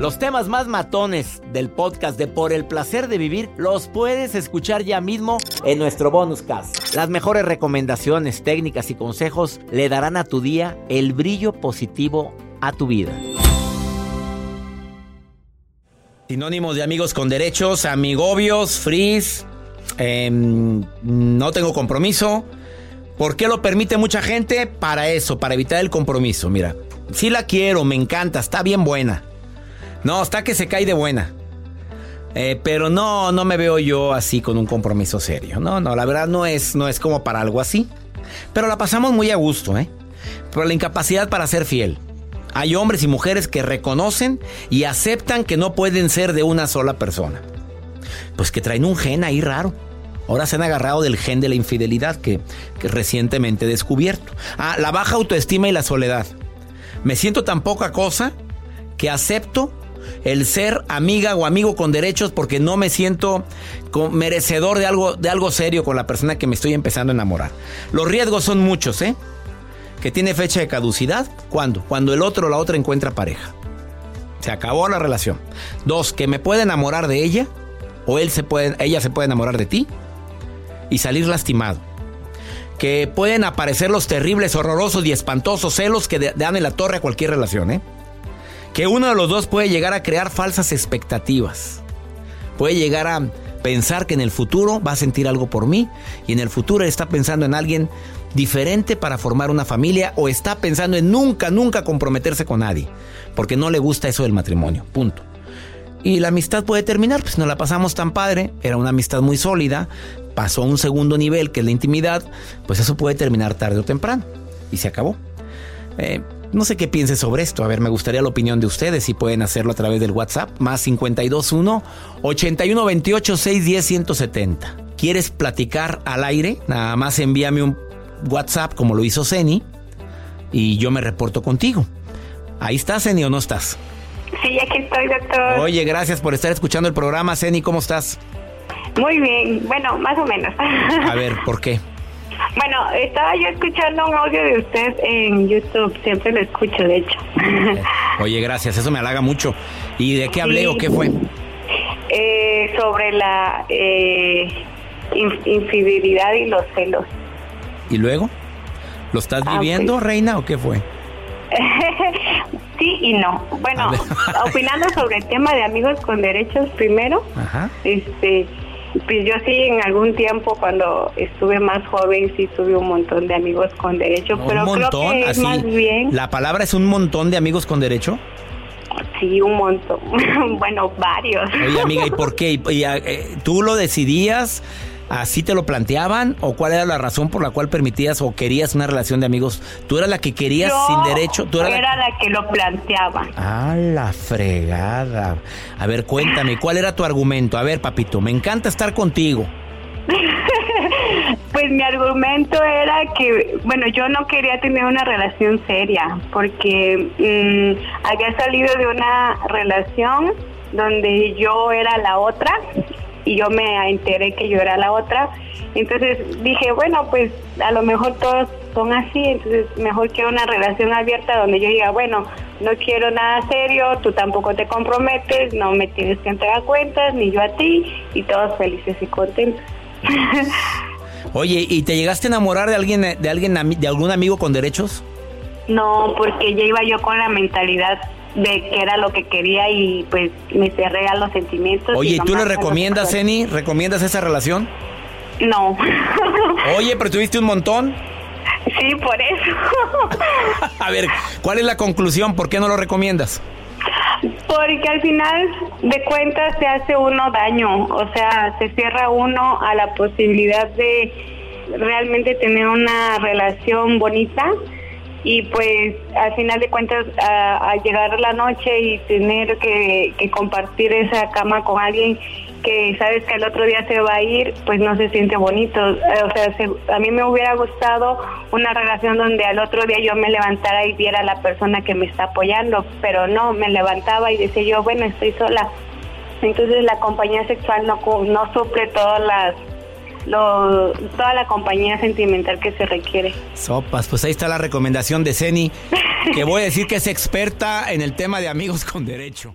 Los temas más matones del podcast de Por el placer de vivir los puedes escuchar ya mismo en nuestro bonus cast. Las mejores recomendaciones, técnicas y consejos le darán a tu día el brillo positivo a tu vida. Sinónimos de amigos con derechos, amigobios, frizz, em, no tengo compromiso. ¿Por qué lo permite mucha gente? Para eso, para evitar el compromiso. Mira, sí la quiero, me encanta, está bien buena. No, está que se cae de buena. Eh, pero no, no me veo yo así con un compromiso serio. No, no, la verdad no es, no es como para algo así. Pero la pasamos muy a gusto, ¿eh? Por la incapacidad para ser fiel. Hay hombres y mujeres que reconocen y aceptan que no pueden ser de una sola persona. Pues que traen un gen ahí raro. Ahora se han agarrado del gen de la infidelidad que, que recientemente he descubierto. Ah, la baja autoestima y la soledad. Me siento tan poca cosa que acepto el ser amiga o amigo con derechos porque no me siento merecedor de algo, de algo serio con la persona que me estoy empezando a enamorar. Los riesgos son muchos, ¿eh? Que tiene fecha de caducidad. ¿Cuándo? Cuando el otro o la otra encuentra pareja. Se acabó la relación. Dos, que me puede enamorar de ella o él se puede, ella se puede enamorar de ti y salir lastimado. Que pueden aparecer los terribles, horrorosos y espantosos celos que dan en la torre a cualquier relación, ¿eh? Que uno de los dos puede llegar a crear falsas expectativas. Puede llegar a pensar que en el futuro va a sentir algo por mí y en el futuro está pensando en alguien diferente para formar una familia o está pensando en nunca, nunca comprometerse con nadie, porque no le gusta eso del matrimonio, punto. Y la amistad puede terminar, pues no la pasamos tan padre, era una amistad muy sólida, pasó a un segundo nivel que es la intimidad, pues eso puede terminar tarde o temprano y se acabó. Eh, no sé qué piense sobre esto. A ver, me gustaría la opinión de ustedes. Si pueden hacerlo a través del WhatsApp. Más 521 8128 610 170. ¿Quieres platicar al aire? Nada más envíame un WhatsApp como lo hizo Ceni. Y yo me reporto contigo. ¿Ahí estás, Ceni, o no estás? Sí, aquí estoy, doctor. Oye, gracias por estar escuchando el programa. Ceni, ¿cómo estás? Muy bien. Bueno, más o menos. A ver, ¿por qué? Bueno, estaba yo escuchando un audio de usted en YouTube, siempre lo escucho, de hecho. Oye, gracias, eso me halaga mucho. ¿Y de qué hablé o qué fue? Eh, sobre la eh, infidelidad y los celos. ¿Y luego? ¿Lo estás ah, viviendo, reina, o qué fue? sí y no. Bueno, opinando sobre el tema de amigos con derechos primero, Ajá. este pues yo sí, en algún tiempo cuando estuve más joven, sí tuve un montón de amigos con derecho, pero creo que es más bien... ¿La palabra es un montón de amigos con derecho? Sí, un montón. bueno, varios. Oye, amiga, ¿y por qué? Eh, ¿Tú lo decidías? ¿Así te lo planteaban? ¿O cuál era la razón por la cual permitías o querías una relación de amigos? ¿Tú eras la que querías sin derecho? ¿Tú era la... que lo planteaba. Ah, la fregada. A ver, cuéntame, ¿cuál era tu argumento? A ver, papito, me encanta estar contigo. pues mi argumento era que, bueno, yo no quería tener una relación seria porque mm, había salido de una relación donde yo era la otra y yo me enteré que yo era la otra. Entonces dije, bueno, pues a lo mejor todos son así, entonces mejor que una relación abierta donde yo diga, bueno, no quiero nada serio, tú tampoco te comprometes, no me tienes que entregar cuentas, ni yo a ti, y todos felices y contentos. Oye, ¿y te llegaste a enamorar de alguien, de alguien, de algún amigo con derechos? No, porque ya iba yo con la mentalidad de qué era lo que quería y pues me cerré a los sentimientos. Oye, y ¿tú le recomiendas, Eni? ¿Recomiendas esa relación? No. Oye, pero tuviste un montón. sí, por eso. A ver, ¿cuál es la conclusión? ¿Por qué no lo recomiendas? Porque al final de cuentas se hace uno daño, o sea, se cierra uno a la posibilidad de realmente tener una relación bonita y pues al final de cuentas a, llegar la noche y tener que, compartir esa cama con alguien que sabes que el otro día se va a ir, pues no se siente bonito. O sea, se- a mí me hubiera gustado una relación donde al otro día yo me levantara y viera a la persona que me está apoyando, pero no, me levantaba y decía yo, bueno, estoy sola. Entonces la compañía sexual no, no suple todas las lo- toda la compañía sentimental que se requiere. Sopas, pues ahí está la recomendación de Ceni, que voy a decir que es experta en el tema de amigos con derecho.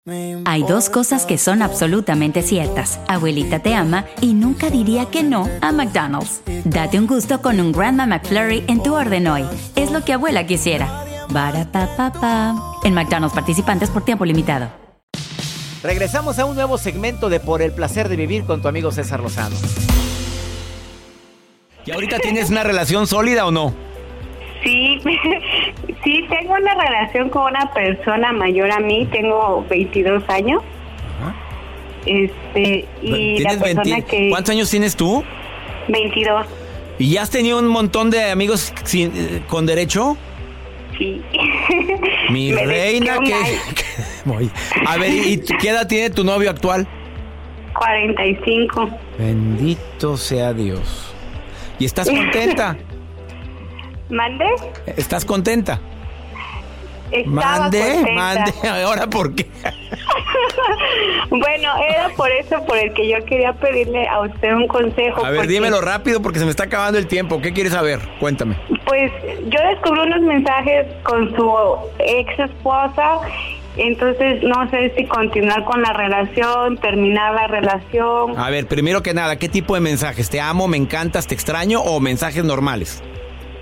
Hay dos cosas que son absolutamente ciertas. Abuelita te ama y nunca diría que no a McDonald's. Date un gusto con un Grandma McFlurry en tu orden hoy. Es lo que abuela quisiera. Barapapapa. En McDonald's participantes por tiempo limitado. Regresamos a un nuevo segmento de Por el placer de vivir con tu amigo César Lozano. ¿Y ahorita tienes una relación sólida o no? Sí, sí, tengo una relación con una persona mayor a mí, tengo 22 años. Este, y la ¿Tienes persona 20 que... ¿Cuántos años tienes tú? 22, ¿Y ya has tenido un montón de amigos sin- eh, con derecho? sí. Mi Me reina, que... A ver, ¿y qué edad tiene tu novio actual? 45. Bendito sea Dios. ¿Y estás contenta? ¿Mande? ¿Estás contenta? Estaba Mande, contenta. mande. Ahora, ¿por qué? Bueno, era por eso por el que yo quería pedirle a usted un consejo. A ver, porque, dímelo rápido porque se me está acabando el tiempo. ¿Qué quieres saber? Cuéntame. Pues yo descubrí unos mensajes con su ex esposa, entonces no sé si continuar con la relación, terminar la relación. A ver, primero que nada, ¿qué tipo de mensajes? ¿Te amo, me encantas, te extraño o mensajes normales?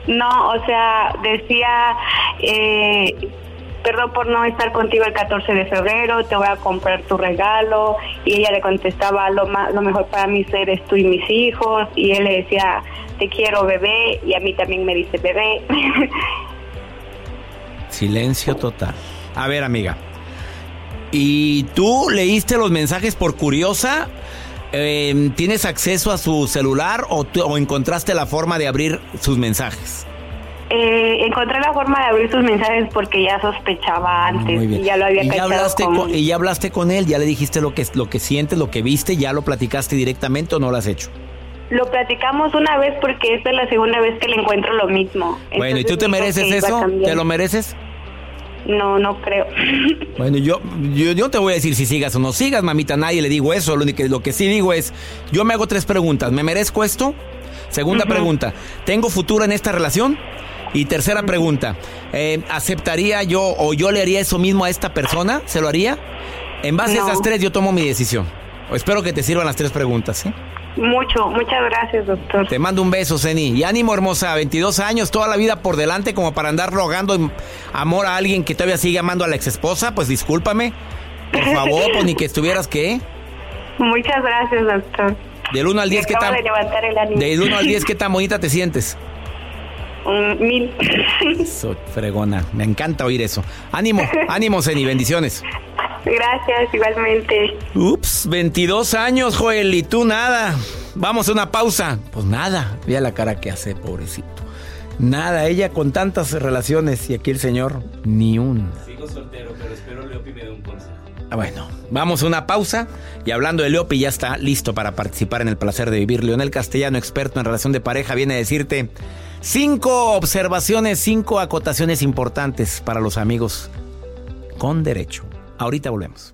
No, o sea, decía, eh, perdón por no estar contigo el 14 de febrero, te voy a comprar tu regalo. Y ella le contestaba, lo, ma- lo mejor para mí eres tú y mis hijos. Y él le decía, te quiero bebé. Y a mí también me dice bebé. Silencio total. A ver, amiga. ¿Y tú leíste los mensajes por curiosa? Eh, ¿Tienes acceso a su celular o, encontraste la forma de abrir sus mensajes? Eh, encontré la forma de abrir sus mensajes porque ya sospechaba antes Muy bien. y ya lo había ¿Y ya cachado hablaste con- con, y ya hablaste con él, ya le dijiste lo que, lo que sientes, lo que viste, ya lo platicaste directamente o no lo has hecho. Lo platicamos una vez porque esta es la segunda vez que le encuentro lo mismo. bueno, ¿y tú te mereces eso? ¿Te lo mereces? No, no creo. Bueno, yo, yo, yo te voy a decir si sigas o no sigas, mamita. Nadie le digo eso. Lo, único, lo que sí digo es, yo me hago tres preguntas. ¿Me merezco esto? Segunda pregunta, ¿tengo futuro en esta relación? Y tercera pregunta, eh, ¿aceptaría yo o yo le haría eso mismo a esta persona? ¿Se lo haría? En base a esas tres yo tomo mi decisión. Espero que te sirvan las tres preguntas, ¿sí? Mucho, muchas gracias, doctor. Te mando un beso, Zeni. Y ánimo, hermosa. 22 años, toda la vida por delante, como para andar rogando amor a alguien que todavía sigue amando a la exesposa. Pues discúlpame. Por favor, pues ni que estuvieras, ¿qué? Muchas gracias, doctor. Del 1 al Me 10, ¿qué tan, de levantar el ánimo. del 1 al 10, ¿qué tan bonita te sientes? Un mil. Eso, fregona. Me encanta oír eso. Ánimo, ánimo, Zeni. Bendiciones. gracias, igualmente. Ups, 22 años, Joel, y tú nada. Vamos a una pausa. Pues nada, vea la cara que hace, pobrecito. Nada, ella con tantas relaciones y aquí el señor, ni una. Sigo soltero, pero espero Bueno, vamos a una pausa y hablando de Leopi ya está listo para participar en el placer de vivir. Leonel Castellano, experto en relación de pareja, viene a decirte cinco observaciones, cinco acotaciones importantes para los amigos con derecho. Ahorita volvemos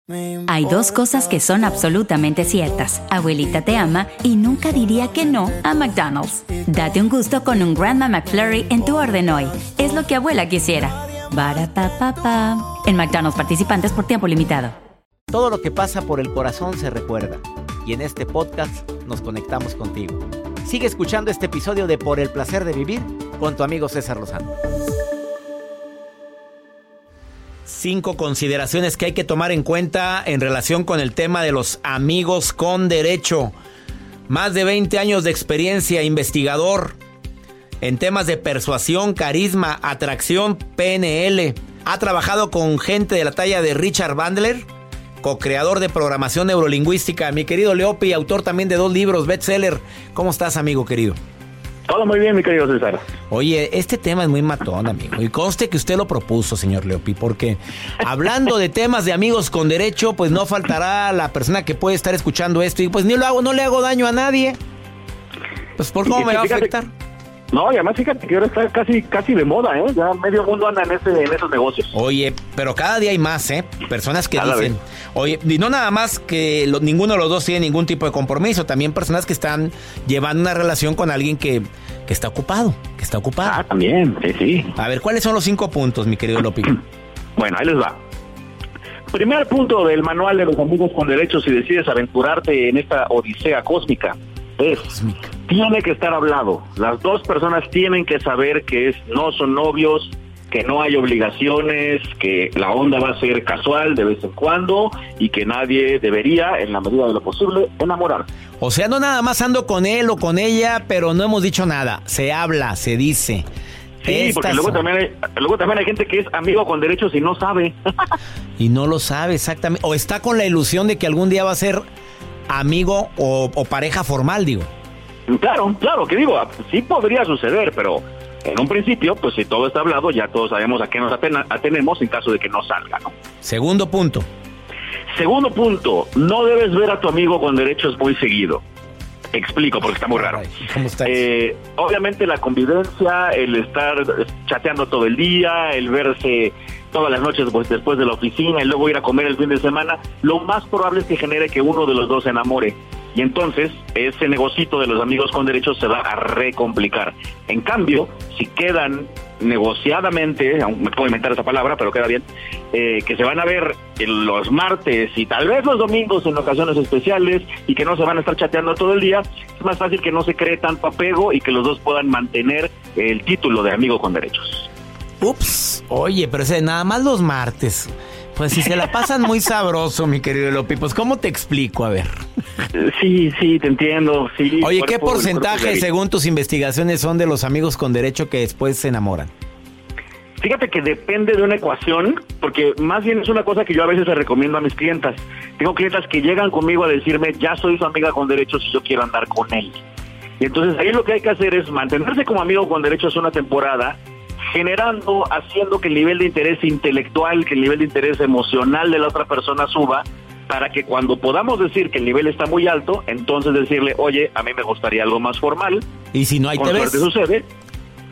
Hay dos cosas que son absolutamente ciertas. Abuelita te ama y nunca diría que no a McDonald's. Date un gusto con un Grandma McFlurry en tu orden hoy. Es lo que abuela quisiera. En McDonald's participantes por tiempo limitado. Todo lo que pasa por el corazón se recuerda. Y en este podcast nos conectamos contigo. Sigue escuchando este episodio de Por el placer de vivir con tu amigo César Lozano. Cinco consideraciones que hay que tomar en cuenta en relación con el tema de los amigos con derecho. Más de 20 años de experiencia investigador en temas de persuasión, carisma, atracción, PNL. Ha trabajado con gente de la talla de Richard Bandler, co-creador de programación neurolingüística. Mi querido Leopi, autor también de dos libros, bestseller. ¿Cómo estás, amigo querido? Todo muy bien, mi querido César. Oye, este tema es muy matón, amigo. Y conste que usted lo propuso, señor Leopi, porque hablando de temas de amigos con derecho, pues no faltará la persona que puede estar escuchando esto y pues ni lo hago, no le hago daño a nadie. Pues por cómo me va a afectar. No, y además fíjate que ahora está casi casi de moda, ¿eh? Ya medio mundo anda en, ese, en esos negocios. Oye, pero cada día hay más, ¿eh? Personas que dicen, oye, y no nada más que ninguno de los dos tiene ningún tipo de compromiso, también personas que están llevando una relación con alguien que, que está ocupado, que está ocupado. Ah, también, sí, sí. A ver, ¿cuáles son los cinco puntos, mi querido Lopi? bueno, ahí les va. Primer punto del manual de los amigos con derechos si decides aventurarte en esta odisea cósmica es tiene que estar hablado. Las dos personas tienen que saber que es, no son novios, que no hay obligaciones, que la onda va a ser casual de vez en cuando y que nadie debería, en la medida de lo posible, enamorar. O sea, no nada más ando con él o con ella, pero no hemos dicho nada. Se habla, se dice. Sí, porque luego también, hay, luego también hay gente que es amigo con derechos y no sabe. y no lo sabe exactamente. O está con la ilusión de que algún día va a ser amigo o, pareja formal, digo. Claro, claro, que digo, sí podría suceder, pero en un principio, pues si todo está hablado, ya todos sabemos a qué nos atenemos en caso de que no salga, ¿no? Segundo punto. Segundo punto, no debes ver a tu amigo con derechos muy seguido. Explico, porque está muy raro. ¿Cómo eh, obviamente la convivencia, el estar chateando todo el día, el verse todas las noches pues, después de la oficina y luego ir a comer el fin de semana, lo más probable es que genere que uno de los dos se enamore. Y entonces ese negocito de los amigos con derechos se va a recomplicar. En cambio, si quedan negociadamente, aún me puedo inventar esa palabra, pero queda bien, eh, que se van a ver los martes y tal vez los domingos en ocasiones especiales y que no se van a estar chateando todo el día, es más fácil que no se cree tanto apego y que los dos puedan mantener el título de amigo con derechos. Ups, oye, pero ese, nada más los martes. Pues si se la pasan muy sabroso, mi querido Lopi, pues ¿cómo te explico? A ver. Sí, sí, te entiendo. Sí, Oye, ¿qué porcentaje, según tus investigaciones, son de los amigos con derecho que después se enamoran? Fíjate que depende de una ecuación, porque más bien es una cosa que yo a veces le recomiendo a mis clientas. Tengo clientas que llegan conmigo a decirme, ya soy su amiga con derechos y yo quiero andar con él. Y entonces ahí lo que hay que hacer es mantenerse como amigo con derechos una temporada generando, haciendo que el nivel de interés intelectual, que el nivel de interés emocional de la otra persona suba, para que cuando podamos decir que el nivel está muy alto, entonces decirle, oye, a mí me gustaría algo más formal. Y si no hay te ves. sucede,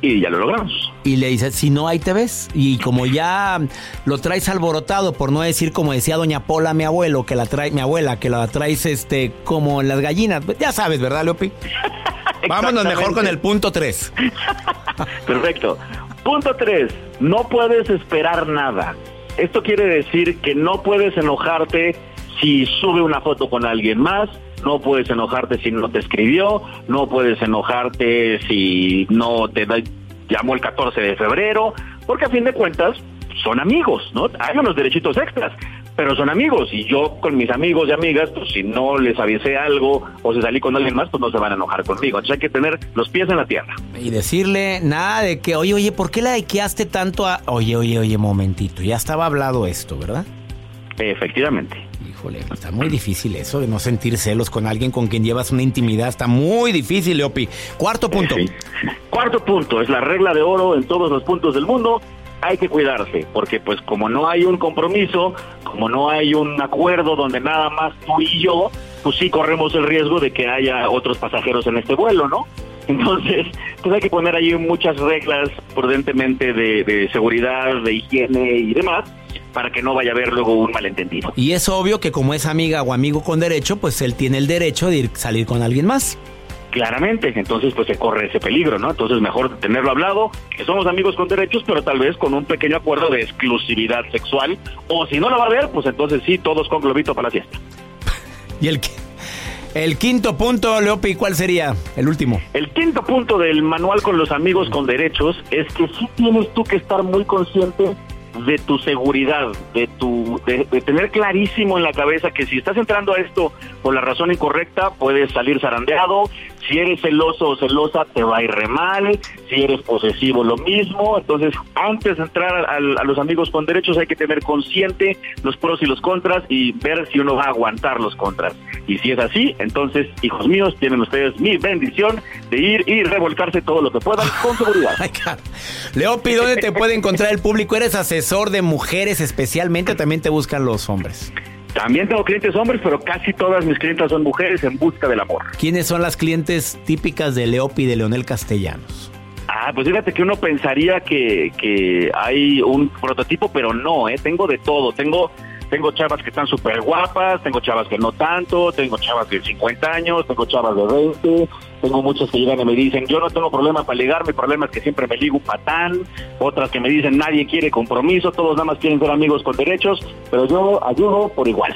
y ya lo logramos. Y le dice, si no hay te ves. Y como ya lo traes alborotado, por no decir como decía doña Pola, mi abuelo, que la trae, mi abuela, que la traes este como en las gallinas, ya sabes, ¿verdad, Leopi? Vámonos mejor con el punto 3. Perfecto. Punto 3. No puedes esperar nada. Esto quiere decir que no puedes enojarte si sube una foto con alguien más, no puedes enojarte si no te escribió, no puedes enojarte si no te llamó el 14 de febrero, porque a fin de cuentas son amigos, ¿no? Hay unos derechitos extras, pero son amigos y yo con mis amigos y amigas, pues si no les avisé algo o si salí con alguien más, pues no se van a enojar conmigo. Entonces hay que tener los pies en la tierra. Y decirle nada de que, oye, oye, ¿por qué la likeaste tanto a... Oye, oye, oye, momentito, ya estaba hablado esto, ¿verdad? Efectivamente. Híjole, está muy difícil eso de no sentir celos con alguien con quien llevas una intimidad. Está muy difícil, Leopi. Cuarto punto. Sí. Cuarto punto, es la regla de oro en todos los puntos del mundo hay que cuidarse, porque pues como no hay un compromiso, como no hay un acuerdo donde nada más tú y yo, pues sí corremos el riesgo de que haya otros pasajeros en este vuelo, ¿no? Entonces, pues hay que poner ahí muchas reglas prudentemente de, de seguridad, de higiene y demás, para que no vaya a haber luego un malentendido. Y es obvio que como es amiga o amigo con derecho, pues él tiene el derecho de ir salir con alguien más claramente, entonces pues se corre ese peligro, ¿no? Entonces mejor tenerlo hablado, que somos amigos con derechos, pero tal vez con un pequeño acuerdo de exclusividad sexual, o si no lo va a ver, pues entonces sí, todos con globito para la fiesta. y el el quinto punto, Leopi, ¿cuál sería el último? El quinto punto del manual con los amigos con derechos es que sí tienes tú que estar muy consciente de tu seguridad, de tu de, tener clarísimo en la cabeza que si estás entrando a esto por la razón incorrecta, puedes salir zarandeado, si eres celoso o celosa te va a ir re mal, si eres posesivo lo mismo, entonces antes de entrar a, a los amigos con derechos hay que tener consciente los pros y los contras y ver si uno va a aguantar los contras. Y si es así, entonces, hijos míos, tienen ustedes mi bendición de ir y revolcarse todo lo que puedan con seguridad. Leopi, ¿dónde te puede encontrar el público? ¿Eres asesor de mujeres especialmente o también te buscan los hombres? También tengo clientes hombres, pero casi todas mis clientes son mujeres en busca del amor. ¿Quiénes son las clientes típicas de Leopi y de Leonel Castellanos? Ah, pues fíjate que uno pensaría que, que hay un prototipo, pero no, ¿eh? Tengo de todo. Tengo tengo chavas que están súper guapas, tengo chavas que no tanto, tengo chavas de 50 años, tengo chavas de 20, tengo muchas que llegan y me dicen, yo no tengo problema para ligar, mi problema es que siempre me ligo patán, otras que me dicen, nadie quiere compromiso, todos nada más quieren ser amigos con derechos, pero yo ayudo por igual.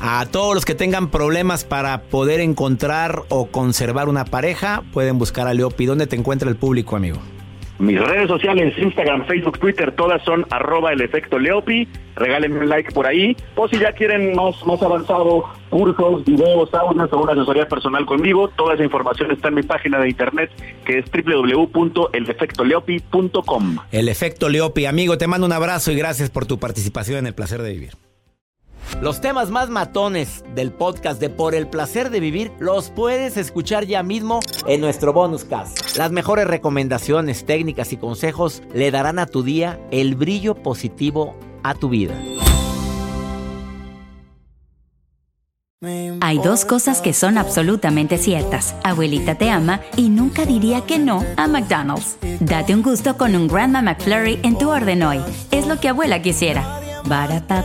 A todos los que tengan problemas para poder encontrar o conservar una pareja, pueden buscar a Leopi. ¿Dónde te encuentra el público, amigo? Mis redes sociales, Instagram, Facebook, Twitter, todas son arroba el efecto Leopi. Regálenme un like por ahí. O si ya quieren más, más avanzado, cursos, videos, audios o una asesoría personal conmigo, toda esa información está en mi página de internet que es www.elefectoleopi.com. El efecto Leopi, amigo, te mando un abrazo y gracias por tu participación en el placer de vivir. Los temas más matones del podcast de Por el placer de vivir los puedes escuchar ya mismo en nuestro bonus cast. Las mejores recomendaciones, técnicas y consejos le darán a tu día el brillo positivo a tu vida. Hay dos cosas que son absolutamente ciertas. Abuelita te ama y nunca diría que no a McDonald's. Date un gusto con un Grandma McFlurry en tu orden hoy. Es lo que abuela quisiera. Barata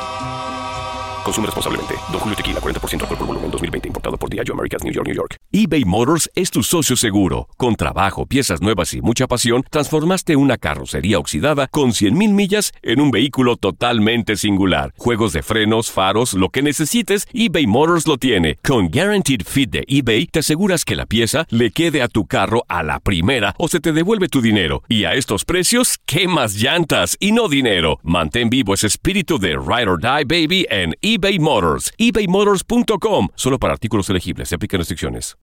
Consume responsablemente. Don Julio Tequila, 40% alcohol por volumen, 2020. Importado por Diageo Americas, New York, New York. eBay Motors es tu socio seguro. Con trabajo, piezas nuevas y mucha pasión, transformaste una carrocería oxidada con 100.000 millas en un vehículo totalmente singular. Juegos de frenos, faros, lo que necesites, eBay Motors lo tiene. Con Guaranteed Fit de eBay, te aseguras que la pieza le quede a tu carro a la primera o se te devuelve tu dinero. Y a estos precios, ¿qué más llantas y no dinero? Mantén vivo ese espíritu de Ride or Die Baby en eBay Motors. ebaymotors.com. Solo para artículos elegibles. Se aplican restricciones.